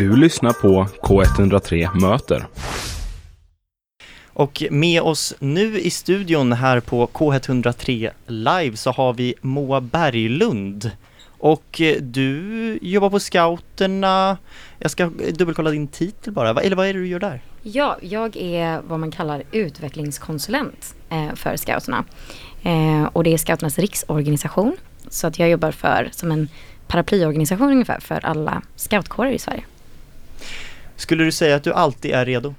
Du lyssnar på K103 Möter. Och med oss nu i studion här på K103 Live så har vi Moa Berglund. Och eh, du jobbar på Scouterna. Jag ska dubbelkolla din titel bara. Eller vad är det du gör där? Ja, jag är vad man kallar utvecklingskonsulent eh, för scouterna. Eh, och det är scouternas riksorganisation. Så att jag jobbar för, som en paraplyorganisation ungefär, för alla scoutkårer i Sverige. Skulle du säga att du alltid är redo?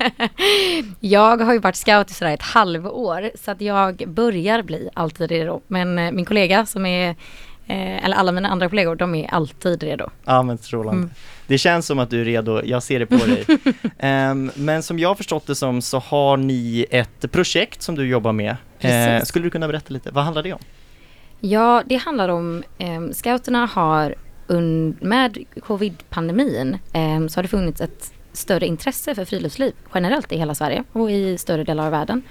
jag har ju varit scout i sådär ett halvår, så att jag börjar bli alltid redo. Men eh, min kollega som är, eh, eller alla mina andra kollegor, de är alltid redo. Ja men strålande. Mm. Det känns som att du är redo, jag ser det på dig. Ehm, men som jag förstått det som så har ni ett projekt som du jobbar med. Precis. skulle du kunna berätta lite, vad handlar det om? Ja, det handlar om, eh, scouterna har med covid-pandemin eh, så har det funnits ett större intresse för friluftsliv generellt i hela Sverige och i större delar av världen.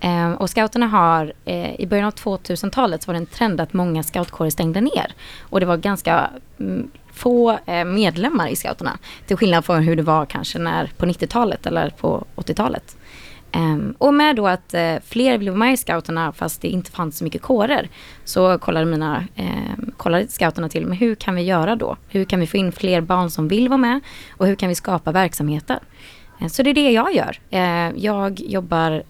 Eh, och scouterna har, eh, i början av 2000-talet så var det en trend att många scoutkårer stängde ner. Och det var ganska mm, få eh, medlemmar i scouterna. Till skillnad från hur det var kanske när på 90-talet eller på 80-talet. Um, och med då att uh, fler ville vara med i scouterna fast det inte fanns så mycket kårer så kollade, mina, um, kollade scouterna till men hur kan vi göra då? Hur kan vi få in fler barn som vill vara med och hur kan vi skapa verksamheter? Uh, Så det är det jag gör. Uh, Jag jobbar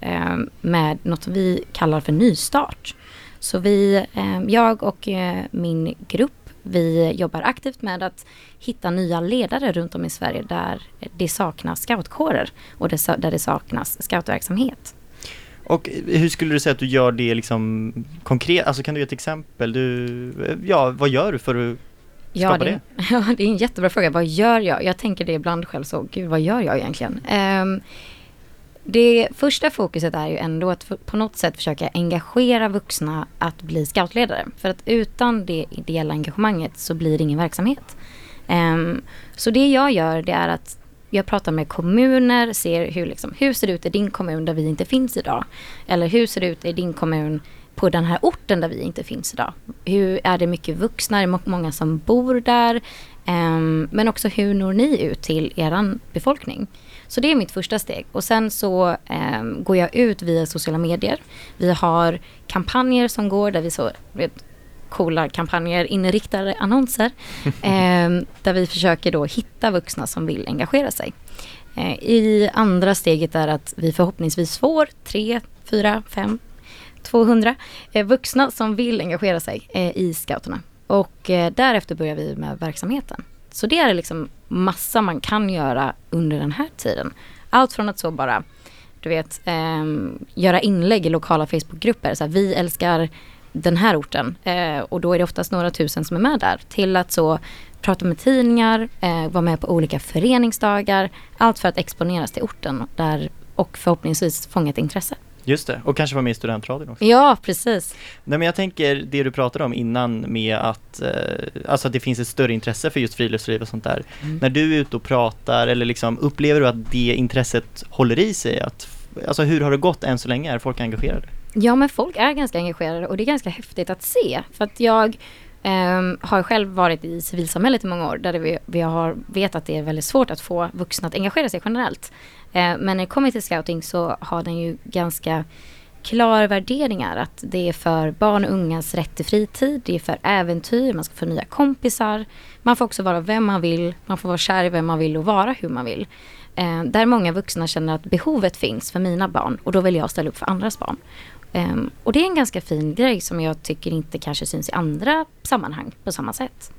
med något vi kallar för nystart. Så vi, jag och eh, min grupp, vi jobbar aktivt med att hitta nya ledare runt om i Sverige där det saknas scoutkårer och där det saknas scoutverksamhet. Och hur skulle du säga att du gör det liksom konkret, alltså kan du ge ett exempel? Du, ja, vad gör du för att Ja skapa det, det? ja, det är en jättebra fråga. Vad gör jag? Jag tänker det ibland själv så, gud vad gör jag egentligen? Ehm, det första fokuset är ju ändå att på något sätt försöka engagera vuxna att bli scoutledare. För att utan det ideella engagemanget så blir det ingen verksamhet. Um, så det jag gör det är att jag pratar med kommuner, ser hur, liksom, hur ser det ut i din kommun där vi inte finns idag? Eller hur ser det ut i din kommun på den här orten där vi inte finns idag? Hur är det mycket vuxna? Är det många som bor där? Ehm, men också hur når ni ut till er befolkning? Så det är mitt första steg. Och sen så ehm, går jag ut via sociala medier. Vi har kampanjer som går där vi så, vet, coola kampanjer, inriktade annonser. ehm, där vi försöker då hitta vuxna som vill engagera sig. I andra steget är att vi förhoppningsvis får tre, fyra, fem 200 eh, vuxna som vill engagera sig eh, i scouterna. Och eh, därefter börjar vi med verksamheten. Så det är liksom massa man kan göra under den här tiden. Allt från att så bara, du vet, eh, göra inlägg i lokala Facebookgrupper. Så här, vi älskar den här orten eh, och då är det oftast några tusen som är med där. Till att så prata med tidningar, eh, vara med på olika föreningsdagar. Allt för att exponeras till orten där och förhoppningsvis fånga ett intresse. Just det, och kanske vara med i studentradion också. Ja, precis. Nej men jag tänker det du pratade om innan med att, eh, alltså att det finns ett större intresse för just friluftsliv och sånt där. Mm. När du är ute och pratar eller liksom, upplever du att det intresset håller i sig? Att, alltså hur har det gått än så länge? Är folk engagerade? Ja, men folk är ganska engagerade och det är ganska häftigt att se. För att jag ehm, har själv varit i civilsamhället i många år där vi, vi har vet att det är väldigt svårt att få vuxna att engagera sig generellt. Eh, men när det kommer till scouting så har den ju ganska klara värderingar att det är för barn och ungas rätt till fritid, det är för äventyr, man ska få nya kompisar. Man får också vara vem man vill, man får vara kär i vem man vill och vara hur man vill. Eh, där många vuxna känner att behovet finns för mina barn och då vill jag ställa upp för andras barn. Eh, och det är en ganska fin grej som jag tycker inte kanske syns i andra sammanhang på samma sätt.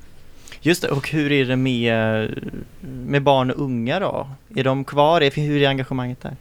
Just det, och hur är det med, med barn och unga då? Är de kvar? Hur är engagemanget där?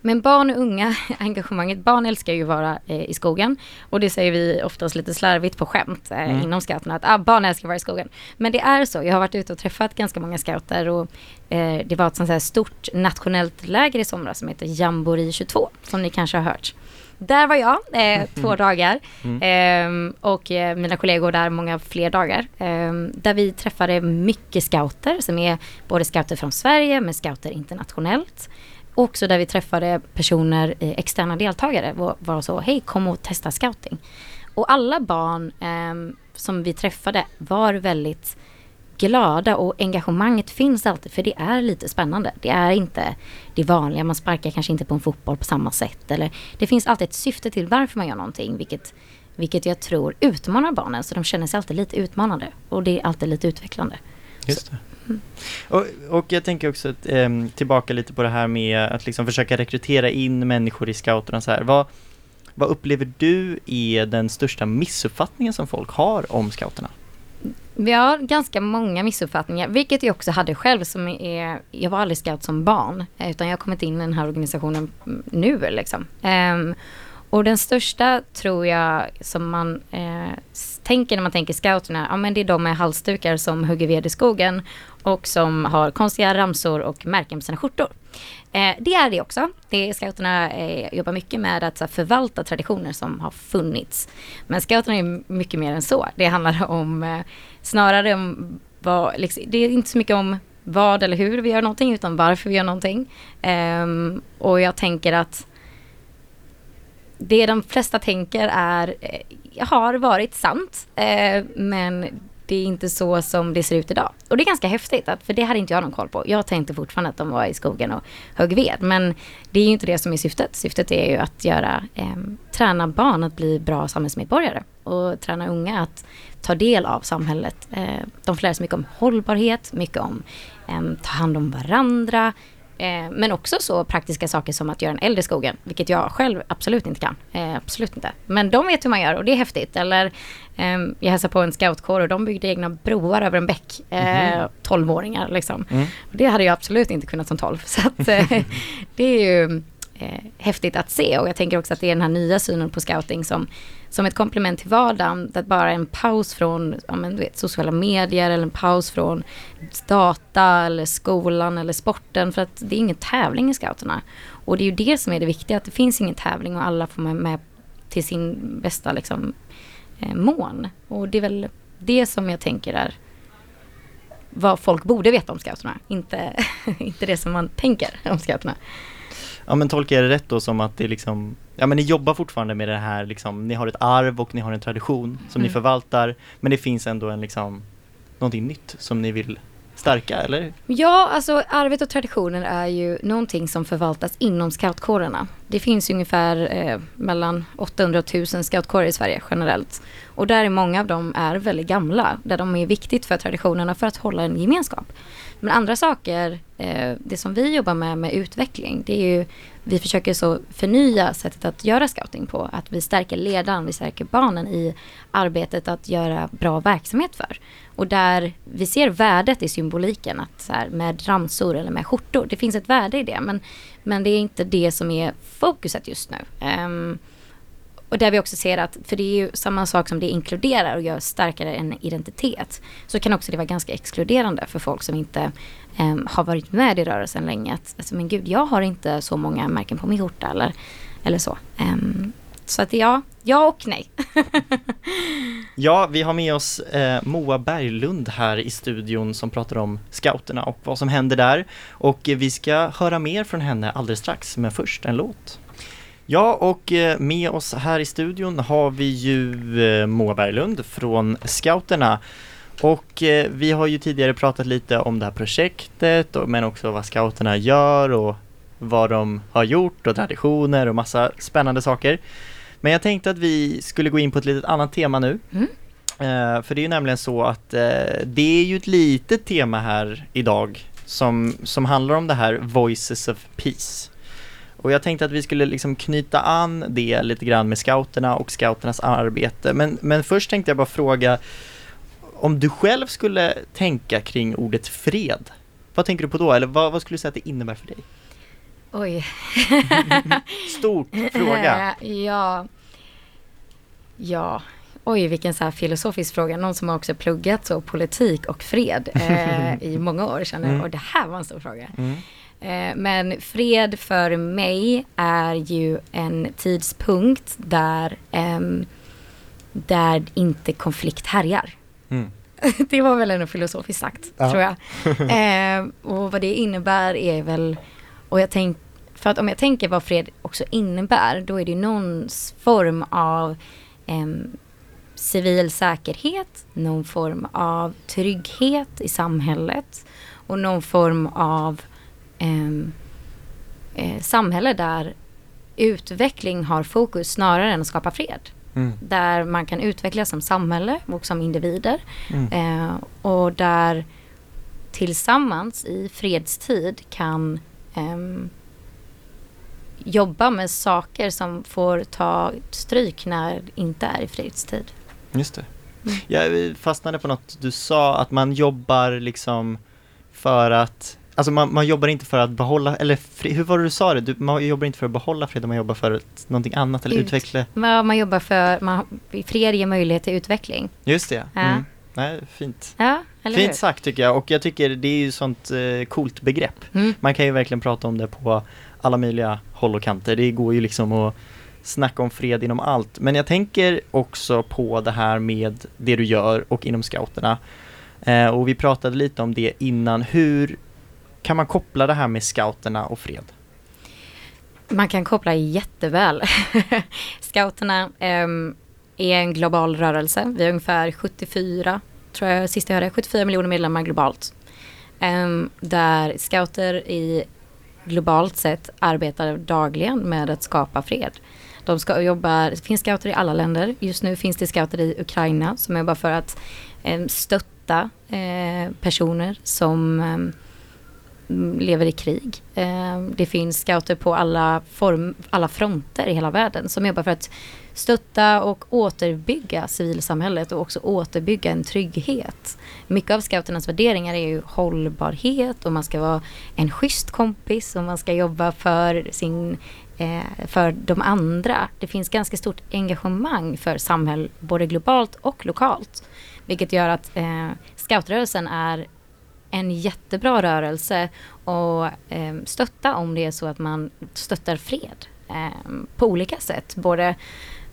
Men barn och unga, engagemanget, barn älskar ju att vara eh, i skogen. Och det säger vi oftast lite slarvigt på skämt eh, Mm. inom scouterna, att ah, barn älskar att vara i skogen. Men det är så, jag har varit ute och träffat ganska många scouter och eh, det var ett sånt här stort nationellt läger i somras som heter Jamboree 22, som ni kanske har hört. Där var jag, eh, två dagar. Mm. Ehm, och eh, mina kollegor där många fler dagar. Ehm, där vi träffade mycket scouter som är både scouter från Sverige men scouter internationellt. Också där vi träffade personer, externa deltagare, var, var så hej kom och testa scouting. Och alla barn eh, som vi träffade var väldigt glada och engagemanget finns alltid för det är lite spännande. Det är inte det vanliga, man sparkar kanske inte på en fotboll på samma sätt eller det finns alltid ett syfte till varför man gör någonting vilket, vilket jag tror utmanar barnen så de känner sig alltid lite utmanade och det är alltid lite utvecklande. Just det. Mm. Och, och jag tänker också att, eh, tillbaka lite på det här med att liksom försöka rekrytera in människor i scouterna så här. Vad, vad upplever du är den största missuppfattningen som folk har om scouterna? Vi har ganska många missuppfattningar, vilket jag också hade själv som är, jag var aldrig scout som barn, utan jag har kommit in i den här organisationen nu liksom. Um, och den största tror jag som man eh, tänker när man tänker scouterna, ja men det är de med halsdukar som hugger ved i skogen och som har konstiga ramsor och märken på sina skjortor. Eh, det är det också. Det, scouterna eh, jobbar mycket med att här, förvalta traditioner som har funnits. Men scouterna är mycket mer än så. Det handlar om eh, snarare om vad, liksom, det är inte så mycket om vad eller hur vi gör någonting utan varför vi gör någonting. Ehm, och jag tänker att det de flesta tänker är, eh, har varit sant, eh, men det är inte så som det ser ut idag. Och det är ganska häftigt, att, för det hade inte jag någon koll på. Jag tänkte fortfarande att de var i skogen och högg ved, men det är ju inte det som är syftet. Syftet är ju att göra, eh, träna barn att bli bra samhällsmedborgare och träna unga att ta del av samhället. Eh, de får lära sig mycket om hållbarhet, mycket om eh, ta hand om varandra, Eh, men också så praktiska saker som att göra en eld i skogen, vilket jag själv absolut inte kan. Eh, absolut inte. Men de vet hur man gör och det är häftigt. Eller eh, jag hälsade på en scoutkår och de byggde egna broar över en bäck. Mm. 12-åringar liksom. Mm. Det hade jag absolut inte kunnat som 12. Så att, eh, det är ju eh, häftigt att se och jag tänker också att det är den här nya synen på scouting som, som ett komplement till vardagen, att bara en paus från ja, men, du vet, sociala medier eller en paus från data eller skolan eller sporten för att det är ingen tävling i scouterna. Och det är ju det som är det viktiga, att det finns ingen tävling och alla får med till sin bästa liksom, eh, mån. Och det är väl det som jag tänker är vad folk borde veta om scouterna, inte, inte det som man tänker om scouterna. Ja men tolkar jag det rätt då som att det liksom, ja men ni jobbar fortfarande med det här liksom, ni har ett arv och ni har en tradition som mm. ni förvaltar, men det finns ändå en liksom, någonting nytt som ni vill stärka, eller? Ja, alltså arvet och traditionen är ju någonting som förvaltas inom scoutkårerna. Det finns ungefär eh, mellan 800 och 1000 scoutkårer i Sverige generellt. Och där är många av dem är väldigt gamla, där de är viktigt för traditionerna för att hålla en gemenskap. Men andra saker, Eh, det som vi jobbar med med utveckling, det är ju vi försöker så förnya sättet att göra scouting på. Att vi stärker ledaren, vi stärker barnen i arbetet att göra bra verksamhet för. Och där vi ser värdet i symboliken, att så här, med ramsor eller med skjortor, det finns ett värde i det. Men, men det är inte det som är fokuset just nu. Um, och där vi också ser att, för det är ju samma sak som det inkluderar och gör starkare en identitet, så kan också det vara ganska exkluderande för folk som inte eh, har varit med i rörelsen länge. Att, alltså, men gud, jag har inte så många märken på min skjorta eller, eller så. Eh, så att ja, ja och nej. ja, vi har med oss eh, Moa Berglund här i studion som pratar om scouterna och vad som händer där. Och vi ska höra mer från henne alldeles strax, men först en låt. Ja, och eh, med oss här i studion har vi ju eh, Moa Berglund från Scouterna. Och eh, vi har ju tidigare pratat lite om det här projektet, men också vad Scouterna gör och vad de har gjort och traditioner och massa spännande saker. Men jag tänkte att vi skulle gå in på ett litet annat tema nu. Mm. för det är ju nämligen så att det är ju ett litet tema här idag som, som handlar om det här Voices of Peace. Och jag tänkte att vi skulle liksom knyta an det lite grann med scouterna och scouternas arbete. Men, men först tänkte jag bara fråga om du själv skulle tänka kring ordet fred, vad tänker du på då? Eller vad, vad skulle du säga att det innebär för dig? Oj. Stort fråga. ja. Ja. Oj, vilken så här filosofisk fråga. Någon som har också pluggat så politik och fred eh, i många år känner mm. och det här var en stor fråga. Mm. Eh, men fred för mig är ju en tidspunkt där, där inte konflikt härjar. Mm. det var väl ändå filosofiskt sagt, ja. tror jag. Och vad det innebär är väl, och jag tänk, för att om jag tänker vad fred också innebär, då är det någon form av civil säkerhet, någon form av trygghet i samhället och någon form av eh, samhälle där utveckling har fokus snarare än att skapa fred. Mm. Där man kan utvecklas som samhälle och som individer. Mm. Eh, och där tillsammans i fredstid kan ehm, jobba med saker som får ta stryk när det inte är i fredstid. Just det. Mm. Jag fastnade på något du sa, att man jobbar liksom för att Alltså man, man jobbar inte för att behålla, eller fri, hur var det du sa det? Du, man jobbar inte för att behålla fred, man jobbar för någonting annat eller Ut- utveckla Vad man jobbar för, man, fred ger möjlighet till utveckling. Just det, Ja. mm. Nej, fint. Ja, Fint sagt tycker jag och jag tycker det är ju sånt eh, coolt begrepp. Mm. Man kan ju verkligen prata om det på alla möjliga håll och kanter. Det går ju liksom att snacka om fred inom allt. Men jag tänker också på det här med det du gör och inom scouterna. Eh, och vi pratade lite om det innan. Hur kan man koppla det här med scouterna och fred? Man kan koppla jätteväl. Scouterna ehm, är en global rörelse. Vi har ungefär 74, tror jag sist jag hörde, 74 miljoner medlemmar globalt. Ehm, där scouter i globalt sett arbetar dagligen med att skapa fred. De ska jobba, det finns scouter i alla länder. Just nu finns det scouter i Ukraina som jobbar för att em, stötta eh, personer som ehm, Mm, lever i krig. Ehm, det finns scouter på alla, form, alla fronter i hela världen som jobbar för att stötta och återbygga civilsamhället och också återbygga en trygghet. Mycket av scouternas värderingar är ju hållbarhet och man ska vara en schysst kompis och man ska jobba för sin eh, för de andra. Det finns ganska stort engagemang för samhälle både globalt och lokalt. Vilket gör att eh, scoutrörelsen är en jättebra rörelse och eh, stötta om det är så att man stöttar fred eh, på olika sätt. Både,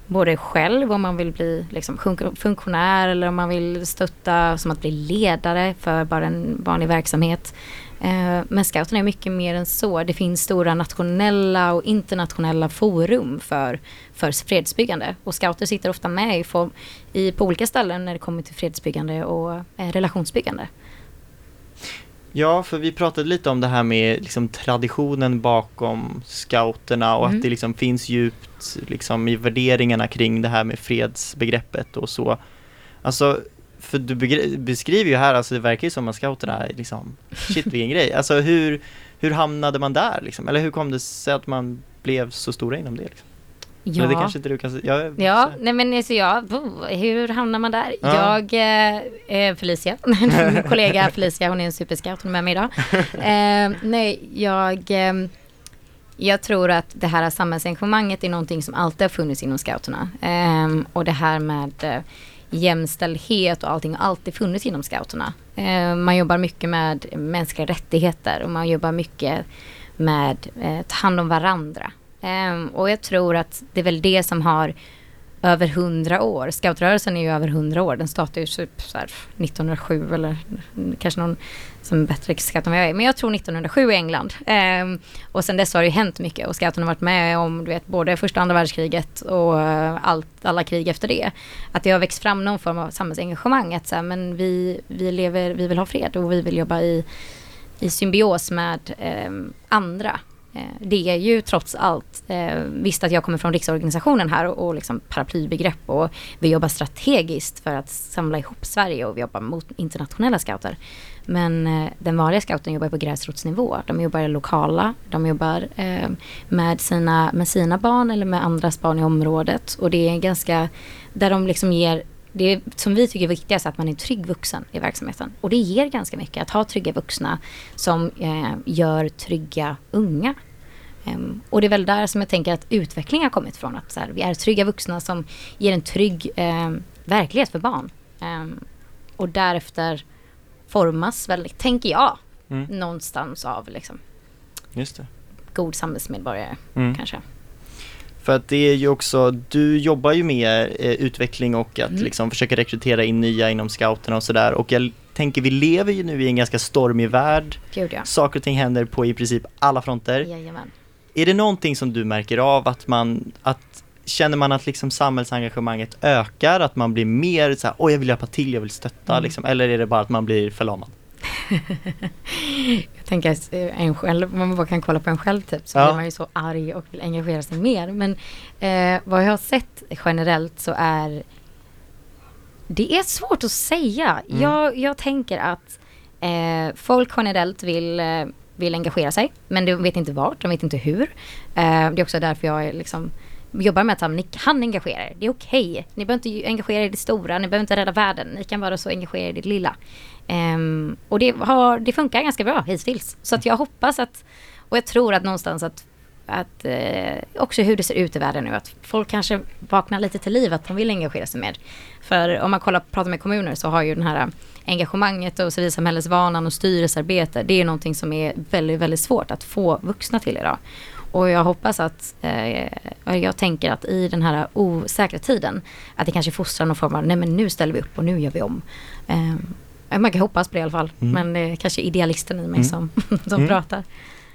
både själv om man vill bli liksom, funktionär eller om man vill stötta som att bli ledare för bara en vanlig verksamhet. Eh, men scouterna är mycket mer än så. Det finns stora nationella och internationella forum för, för fredsbyggande. Och scouter sitter ofta med i, form, i, på olika ställen när det kommer till fredsbyggande och eh, relationsbyggande. Ja, för vi pratade lite om det här med liksom, traditionen bakom scouterna och Mm. att det liksom finns djupt liksom, i värderingarna kring det här med fredsbegreppet och så. Alltså, för du beskriver ju här, alltså det verkar ju som att scouterna är liksom, shit vilken grej. Alltså hur, hur hamnade man där liksom? Eller hur kom det sig att man blev så stora inom det? Liksom? Ja. Eller det kanske inte du kan säga? Ja, nej men alltså ja, bo, hur hamnar man där? Ja. Jag, eh, Felicia, min kollega Felicia, hon är en superscout, hon är med mig idag. Eh, nej, jag, eh, jag tror att det här samhällsengagemanget är någonting som alltid har funnits inom scouterna. Eh, och det här med eh, jämställdhet och allting har alltid funnits inom scouterna. Eh, man jobbar mycket med mänskliga rättigheter och man jobbar mycket med eh, ta hand om varandra. Um, och jag tror att det är väl det som har över hundra år. Scoutrörelsen är ju över hundra år. Den startade ju typ 1907 eller kanske någon som är bättre scout än vad jag är. Men jag tror 1907 i England. Um, och sen dess har det ju hänt mycket och scouterna har varit med om du vet, både första och andra världskriget och eh, allt, alla krig efter det. Att det har växt fram någon form av samhällsengagemang. Att så här, men vi, vi, lever, vi vill ha fred och vi vill jobba i, i symbios med um, andra. Eh, det är ju trots allt, eh, visst att jag kommer från riksorganisationen här och, och liksom paraplybegrepp och vi jobbar strategiskt för att samla ihop Sverige och vi jobbar mot internationella scouter. Men eh, den vanliga scouten jobbar på gräsrotsnivå. De jobbar lokala, de jobbar eh, med, sina, med sina barn eller med andras barn i området. Och det är ganska, där de liksom ger det är, som vi tycker är viktigast att man är trygg vuxen i verksamheten. Och det ger ganska mycket att ha trygga vuxna som eh, gör trygga unga. Ehm, och det är väl där som jag tänker att utveckling har kommit från. Att så här, vi är trygga vuxna som ger en trygg eh, verklighet för barn. Ehm, och därefter formas väl, tänker jag, Mm, någonstans av liksom, just det. god samhällsmedborgare Mm. kanske. För att det är ju också, du jobbar ju med eh, utveckling och att Mm. liksom försöka rekrytera in nya inom scouterna och sådär och jag tänker vi lever ju nu i en ganska stormig värld. Gud ja. Saker och ting händer på i princip alla fronter. Jajamän. Är det någonting som du märker av att man, att känner man att liksom samhällsengagemanget ökar, att man blir mer så här, åh jag vill hjälpa till, jag vill stötta Mm. liksom, eller är det bara att man blir förlamad? Jag tänker att eh, en själv, man bara kan kolla på en själv typ, så Ja. blir man ju så arg och vill engagera sig mer. Men eh, vad jag har sett generellt så är det är svårt att säga. Mm. Jag, jag tänker att eh, folk generellt vill, eh, vill engagera sig, men de vet inte vart, de vet inte hur. Eh, det är också därför jag är liksom jobbar med att här, ni kan engagera er. Det är okej. Ni behöver inte engagera er i det stora, ni behöver inte rädda världen. Ni kan vara så engagera er i det lilla. Um, och det, har, det funkar ganska bra hittills. Så att jag hoppas att, och jag tror att någonstans att, att eh, också hur det ser ut i världen nu, att folk kanske vaknar lite till liv, att de vill engagera sig mer. För om man kollar, pratar med kommuner så har ju den här engagemanget och civilsamhällesvanan och styrelsearbete, det är någonting som är väldigt, väldigt svårt att få vuxna till idag. Och jag hoppas att, eh, jag tänker att i den här osäkra tiden, att det kanske fostrar någon form av, nej men nu ställer vi upp och nu gör vi om. Eh, man kan hoppas på det i alla fall, Mm. men det är kanske idealisten i mig Mm. som, som Mm. pratar.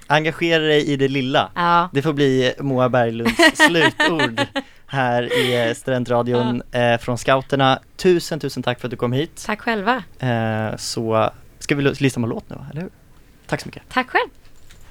Engagera dig i det lilla. Ja, Det får bli Moa Berglunds slutord här i eh, Studentradion eh, från scouterna. Tusen, tusen tack för att du kom hit. tack själva. Eh, så ska vi lyssna på låt nu, eller hur? Tack så mycket. Tack själv.